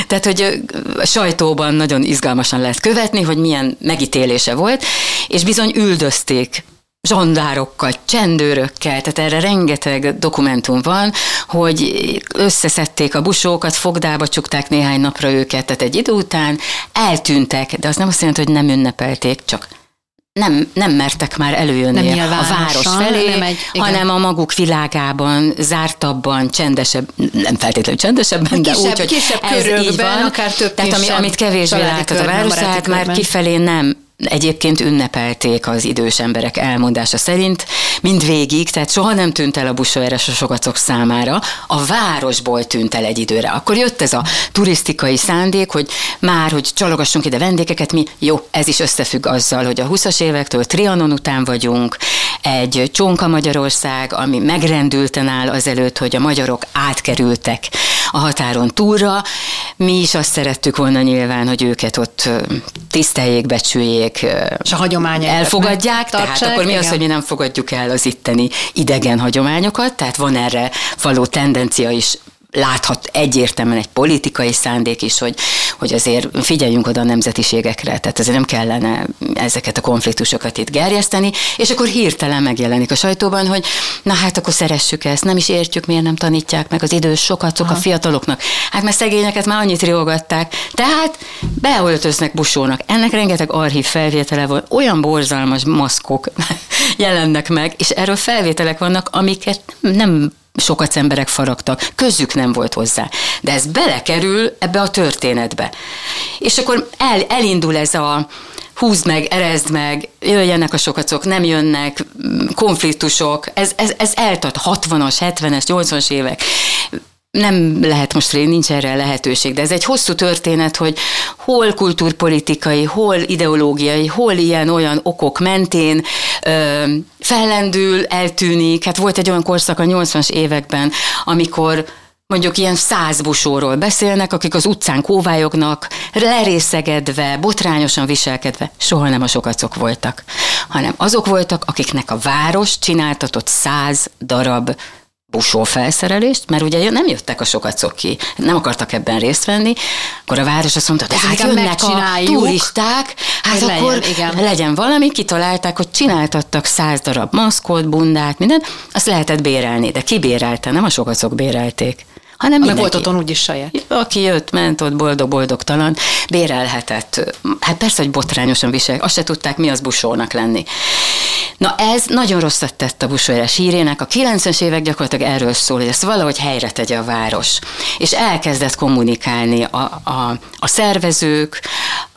Tehát, hogy a sajtóban nagyon izgalmasan lehet követni, hogy milyen megítélése volt, és bizony üldözték zsandárokkal, csendőrökkel, tehát erre rengeteg dokumentum van, hogy összeszedték a busókat, fogdába csukták néhány napra őket, tehát egy idő után eltűntek, de az nem azt jelenti, hogy nem ünnepelték, csak nem, nem mertek már előjönni nem a város felé, nem egy, hanem a maguk világában, zártabban, csendesebb, nem feltétlenül csendesebben, kisebb, de úgy, hogy kisebb ez így van. akár több Tehát ami, amit kevésbé láthat a város, tehát már kifelé nem Egyébként ünnepelték az idős emberek elmondása szerint, mind végig, tehát soha nem tűnt el a busóeres a sokacok számára, a városból tűnt el egy időre. Akkor jött ez a turisztikai szándék, hogy már, hogy csalogassunk ide vendégeket, mi jó, ez is összefügg azzal, hogy a 20-as évektől Trianon után vagyunk, egy csonka Magyarország, ami megrendülten áll azelőtt, hogy a magyarok átkerültek a határon túlra. Mi is azt szerettük volna nyilván, hogy őket ott tiszteljék, becsüljék, és a hagyomány elfogadják, tartsák, tehát akkor mi igen. az, hogy mi nem fogadjuk el az itteni idegen hagyományokat, tehát van erre való tendencia is láthat egyértelműen egy politikai szándék is, hogy, hogy azért figyeljünk oda a nemzetiségekre, tehát azért nem kellene ezeket a konfliktusokat itt gerjeszteni, és akkor hirtelen megjelenik a sajtóban, hogy na hát akkor szeressük ezt, nem is értjük, miért nem tanítják meg az idős sokat a fiataloknak. Hát mert szegényeket már annyit riogatták, tehát beöltöznek busónak. Ennek rengeteg archív felvétele volt, olyan borzalmas maszkok jelennek meg, és erről felvételek vannak, amiket nem sokat emberek faragtak, közük nem volt hozzá. De ez belekerül ebbe a történetbe. És akkor el, elindul ez a húzd meg, erezd meg, jöjjenek a sokacok, nem jönnek, konfliktusok, ez, ez, ez eltart 60-as, 70-es, 80-as évek nem lehet most, nincs erre lehetőség, de ez egy hosszú történet, hogy hol kultúrpolitikai, hol ideológiai, hol ilyen-olyan okok mentén ö, fellendül, eltűnik. Hát volt egy olyan korszak a 80-as években, amikor mondjuk ilyen száz busóról beszélnek, akik az utcán kóvályognak, lerészegedve, botrányosan viselkedve, soha nem a sokacok voltak, hanem azok voltak, akiknek a város csináltatott száz darab busó felszerelést, mert ugye nem jöttek a sokacok ki, nem akartak ebben részt venni, akkor a város azt mondta, de hát jönnek a turisták, hát hogy akkor legyen, igen. legyen valami, kitalálták, hogy csináltattak száz darab maszkot, bundát, mindent, azt lehetett bérelni, de ki bérelte, nem a sokacok bérelték hanem Meg volt otthon úgyis saját. Aki jött, ment ott boldog-boldogtalan, bérelhetett. Hát persze, hogy botrányosan visel, azt se tudták, mi az busónak lenni. Na ez nagyon rosszat tett a busójárás hírének. A 90-es évek gyakorlatilag erről szól, hogy ezt valahogy helyre tegye a város. És elkezdett kommunikálni a, a, a szervezők,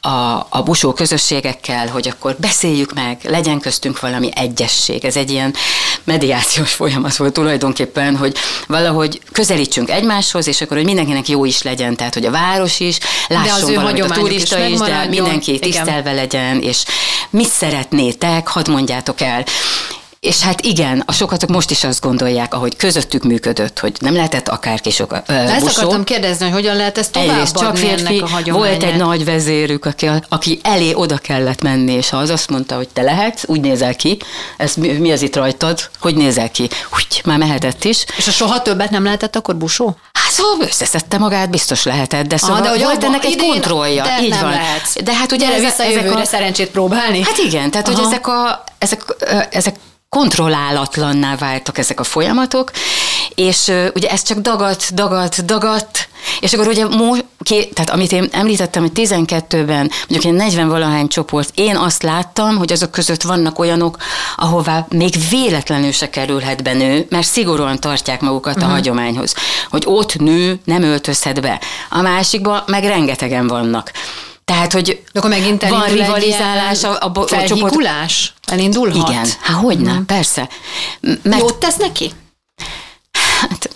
a, a busó közösségekkel, hogy akkor beszéljük meg, legyen köztünk valami egyesség. Ez egy ilyen mediációs folyamat volt tulajdonképpen, hogy valahogy közelítsünk egymáshoz, és akkor, hogy mindenkinek jó is legyen, tehát, hogy a város is, lásson valamit a turista is, is de mindenki tisztelve legyen, és mit szeretnétek, hadd mondjátok el. És hát igen, a sokatok most is azt gondolják, ahogy közöttük működött, hogy nem lehetett akárki sok uh, Ezt akartam kérdezni, hogy hogyan lehet ezt továbbadni csak férfi, ennek a Volt egy nagy vezérük, aki, aki elé oda kellett menni, és ha az azt mondta, hogy te lehetsz, úgy nézel ki, ez mi, mi az itt rajtad, hogy nézel ki? Úgy, már mehetett is. És a soha többet nem lehetett akkor busó? Hát szóval összeszedte magát, biztos lehetett, de szóval ah, de hogy volt ennek egy kontrollja. De így van. Lehetsz. De hát ugye ezek, ezek a... szerencsét próbálni? Hát igen, tehát Aha. hogy ezek a, ezek, ezek kontrollálatlanná váltak ezek a folyamatok, és ugye ez csak dagadt, dagadt, dagadt, és akkor ugye, ké, tehát amit én említettem, hogy 12-ben, mondjuk egy 40 valahány csoport, én azt láttam, hogy azok között vannak olyanok, ahová még véletlenül se kerülhet be nő, mert szigorúan tartják magukat uh-huh. a mhm. hagyományhoz, hogy ott nő nem öltözhet be. A másikban meg rengetegen vannak. Tehát, hogy De akkor megint van rivalizálás a, a, a csoport. Elindulhat? Igen, hát hogy nem, hmm. persze. Mert... Jót tesz neki? Hát,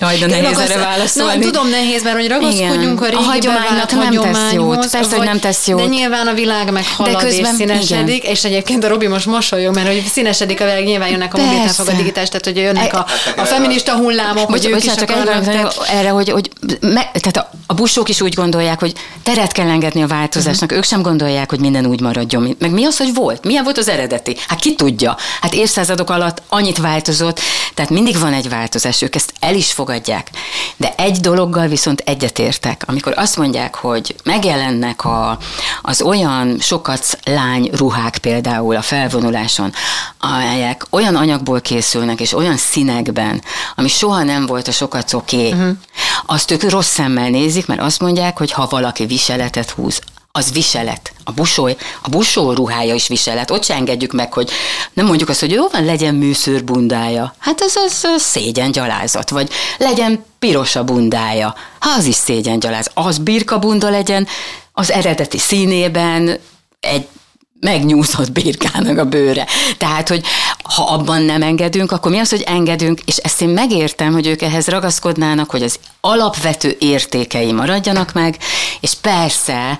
Jaj, de nehéz erre válaszolni. Na, tudom nehéz, mert hogy ragaszkodjunk igen. a régi a hagyománynak nem tesz jót. Persze, vagy, hogy nem tesz jót. De nyilván a világ meghalad de közben, és színesedik, igen. és egyébként a Robi most mosolyog, mert hogy színesedik a világ, nyilván jönnek a mobiltelefon, a digitális, tehát hogy jönnek a, a feminista hullámok, hogy ők is csak erre, hogy, hogy me, tehát a, a busók is úgy gondolják, hogy teret kell engedni a változásnak, uh-huh. ők sem gondolják, hogy minden úgy maradjon. Meg mi az, hogy volt? Milyen volt az eredeti? Hát ki tudja? Hát évszázadok alatt annyit változott, tehát mindig van egy változás, ők ezt el is fogadják. De egy dologgal viszont egyetértek, amikor azt mondják, hogy megjelennek a, az olyan sokat lány ruhák például a felvonuláson, amelyek olyan anyagból készülnek, és olyan színekben, ami soha nem volt a sokacoké, uh-huh. azt ők rossz szemmel nézik, mert azt mondják, hogy ha valaki viseletet húz, az viselet. A busó, a busó ruhája is viselet. Ott se engedjük meg, hogy nem mondjuk azt, hogy jó van, legyen műszőr bundája. Hát az, az szégyen gyalázat. Vagy legyen piros a bundája. Ha az is szégyen gyalázat. Az birka bunda legyen az eredeti színében, egy megnyúzott birkának a bőre. Tehát, hogy ha abban nem engedünk, akkor mi az, hogy engedünk, és ezt én megértem, hogy ők ehhez ragaszkodnának, hogy az alapvető értékei maradjanak meg, és persze,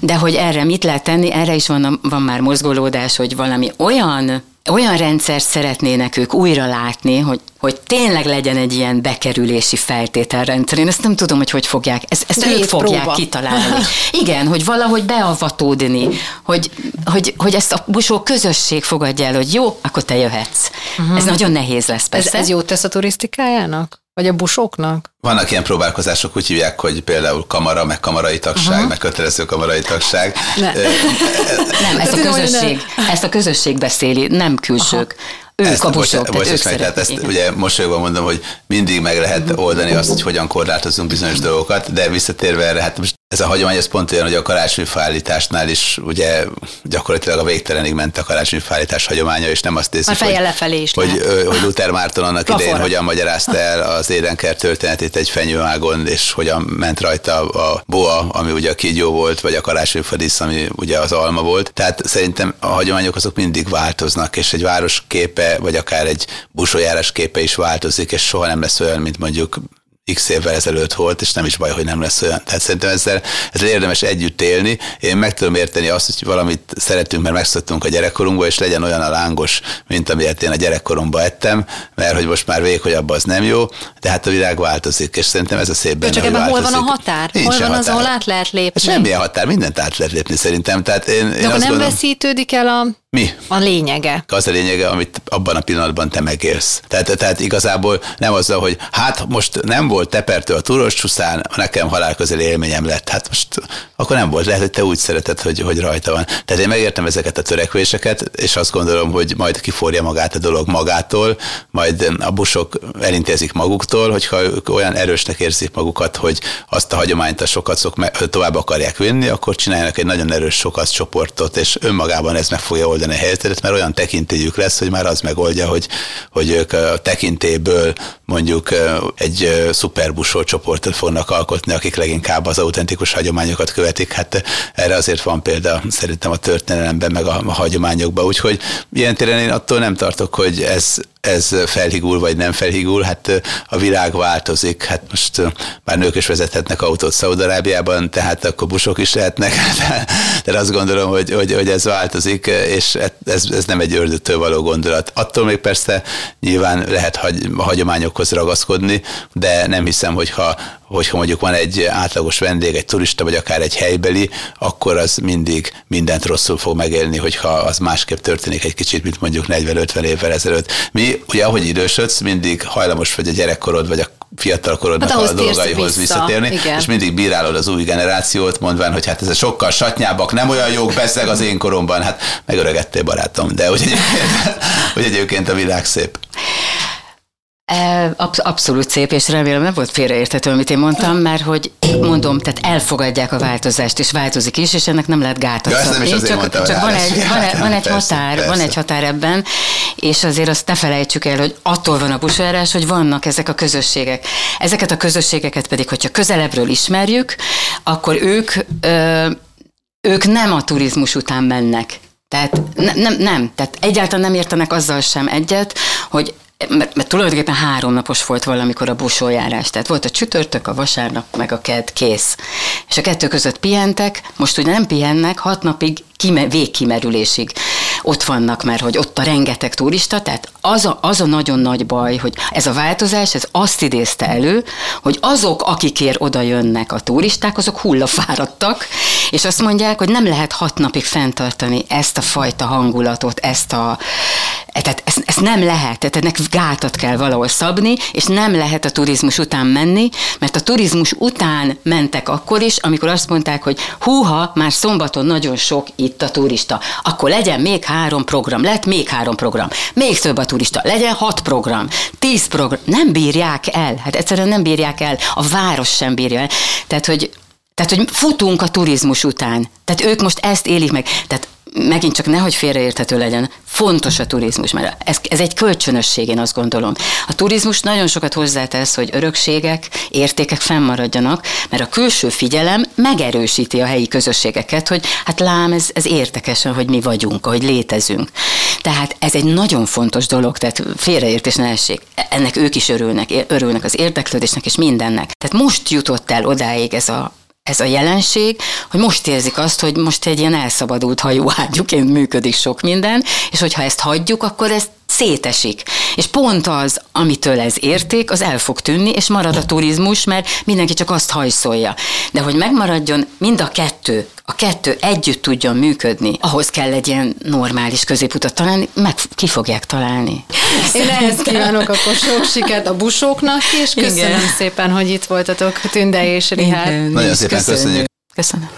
de hogy erre mit lehet tenni, erre is van, van már mozgolódás, hogy valami olyan olyan rendszert szeretnének ők újra látni, hogy, hogy tényleg legyen egy ilyen bekerülési feltételrendszer. Én ezt nem tudom, hogy hogy fogják, ezt, ezt ők fogják próba. kitalálni. Igen, hogy valahogy beavatódni, hogy, hogy, hogy ezt a busó közösség fogadja el, hogy jó, akkor te jöhetsz. Uh-huh. Ez nagyon nehéz lesz persze. Ez, ez jót tesz a turisztikájának? Vagy a busoknak? Vannak ilyen próbálkozások, úgy hívják, hogy például kamara, meg kamarai tagság, uh-huh. meg kötelező kamarai tagság. Ne. nem, ezt a közösség, ezt a közösség beszéli, nem külsők. Aha. Ők ezt, a busok, bocs, tehát, ők meg, tehát ezt igen. ugye mosolyogva mondom, hogy mindig meg lehet oldani azt, hogy hogyan korlátozunk bizonyos dolgokat, de visszatérve erre, hát most ez a hagyomány, ez pont olyan, hogy a karácsonyfállításnál is ugye gyakorlatilag a végtelenig ment a karácsonyfállítás hagyománya, és nem azt nézzük, hogy, lefelé is hogy, hogy Luther Márton annak idején hogyan magyarázta el az édenker történetét egy fenyőágon, és hogyan ment rajta a boa, ami ugye a kígyó volt, vagy a karácsonyfadisz, ami ugye az alma volt. Tehát szerintem a hagyományok azok mindig változnak, és egy város képe, vagy akár egy busójárás képe is változik, és soha nem lesz olyan, mint mondjuk x évvel ezelőtt volt, és nem is baj, hogy nem lesz olyan. Tehát szerintem ezzel, ezzel érdemes együtt élni. Én meg tudom érteni azt, hogy valamit szeretünk, mert megszoktunk a gyerekkorunkba, és legyen olyan a lángos, mint amilyet én a gyerekkoromban ettem, mert hogy most már vékonyabb az nem jó, de hát a világ változik, és szerintem ez a szép benne, Csak ebben hol van a határ? Nincs hol van határ. az, ahol át lehet lépni? Semmilyen határ, mindent át lehet lépni szerintem. Tehát én, de én akkor nem gondolom, veszítődik el a mi? A lényege. Az a lényege, amit abban a pillanatban te megélsz. Tehát, tehát igazából nem azzal, hogy hát most nem volt tepertő a túros csúszán, nekem halálközeli élményem lett. Hát most akkor nem volt. Lehet, hogy te úgy szereted, hogy, hogy rajta van. Tehát én megértem ezeket a törekvéseket, és azt gondolom, hogy majd kiforja magát a dolog magától, majd a busok elintézik maguktól, hogyha ők olyan erősnek érzik magukat, hogy azt a hagyományt a sokat tovább akarják vinni, akkor csináljanak egy nagyon erős sokat csoportot, és önmagában ez meg fogja oldani a helyzetet, mert olyan tekintélyük lesz, hogy már az megoldja, hogy, hogy ők a tekintélyből mondjuk egy szuperbusó csoportot fognak alkotni, akik leginkább az autentikus hagyományokat követik. Hát erre azért van példa szerintem a történelemben, meg a, a hagyományokban. Úgyhogy ilyen téren én attól nem tartok, hogy ez ez felhigul vagy nem felhigul, hát a világ változik, hát most már nők is vezethetnek autót Szaudarábiában, tehát akkor busok is lehetnek, de azt gondolom, hogy, hogy, hogy ez változik, és ez, ez nem egy ördöttől való gondolat. Attól még persze nyilván lehet hagy, hagyományokhoz ragaszkodni, de nem hiszem, hogyha, hogyha mondjuk van egy átlagos vendég, egy turista, vagy akár egy helybeli, akkor az mindig mindent rosszul fog megélni, hogyha az másképp történik egy kicsit, mint mondjuk 40-50 évvel ezelőtt. Mi, ugye ahogy idősödsz, mindig hajlamos vagy a gyerekkorod, vagy a fiatal korodnak hát a dolgaihoz vissza, visszatérni, igen. és mindig bírálod az új generációt, mondván, hogy hát ez sokkal satnyábbak, nem olyan jók, beszeg az én koromban, hát megöregettél barátom, de hogy egyébként, hogy egyébként a világ szép. Absz- abszolút szép, és remélem nem volt félreérthető, amit én mondtam, mert hogy mondom, tehát elfogadják a változást, és változik is, és ennek nem lehet gátat ja, szabni. Csak, mondtam, csak van, egy, van, egy, van egy persze, határ, persze. van egy határ ebben, és azért azt ne felejtsük el, hogy attól van a busajárás, hogy vannak ezek a közösségek. Ezeket a közösségeket pedig, hogyha közelebbről ismerjük, akkor ők, ö, ők nem a turizmus után mennek. Tehát ne, nem, nem, tehát egyáltalán nem értenek azzal sem egyet, hogy mert, mert tulajdonképpen három napos volt valamikor a busójárás. Tehát volt a csütörtök, a vasárnap, meg a ked, kész. És a kettő között pihentek, most ugye nem pihennek, hat napig kime, végkimerülésig ott vannak, mert hogy ott a rengeteg turista, tehát az a, az a nagyon nagy baj, hogy ez a változás, ez azt idézte elő, hogy azok, akikért oda jönnek a turisták, azok hullafáradtak, és azt mondják, hogy nem lehet hat napig fenntartani ezt a fajta hangulatot, ezt a, tehát ezt, ezt nem lehet, tehát ennek gátat kell valahol szabni, és nem lehet a turizmus után menni, mert a turizmus után mentek akkor is, amikor azt mondták, hogy húha, már szombaton nagyon sok itt a turista, akkor legyen még három program, lett még három program, még több a turista, legyen hat program, tíz program, nem bírják el, hát egyszerűen nem bírják el, a város sem bírja el. Tehát, hogy tehát, hogy futunk a turizmus után. Tehát ők most ezt élik meg. Tehát megint csak nehogy félreérthető legyen, fontos a turizmus, mert ez, ez egy kölcsönösség, én azt gondolom. A turizmus nagyon sokat hozzátesz, hogy örökségek, értékek fennmaradjanak, mert a külső figyelem megerősíti a helyi közösségeket, hogy hát lám, ez, ez értekesen, hogy mi vagyunk, hogy létezünk. Tehát ez egy nagyon fontos dolog, tehát félreértés ne essék. Ennek ők is örülnek, örülnek az érdeklődésnek és mindennek. Tehát most jutott el odáig ez a ez a jelenség, hogy most érzik azt, hogy most egy ilyen elszabadult hajóágyuként működik sok minden, és hogyha ezt hagyjuk, akkor ez szétesik. És pont az, amitől ez érték, az el fog tűnni, és marad a turizmus, mert mindenki csak azt hajszolja. De hogy megmaradjon mind a kettő, a kettő együtt tudjon működni, ahhoz kell egy ilyen normális középutat találni, meg ki fogják találni. Én ehhez kívánok akkor sok sikert a busóknak, és köszönöm Igen. szépen, hogy itt voltatok, Tünde és Rihár. Nagyon szépen köszönjük. Köszönöm.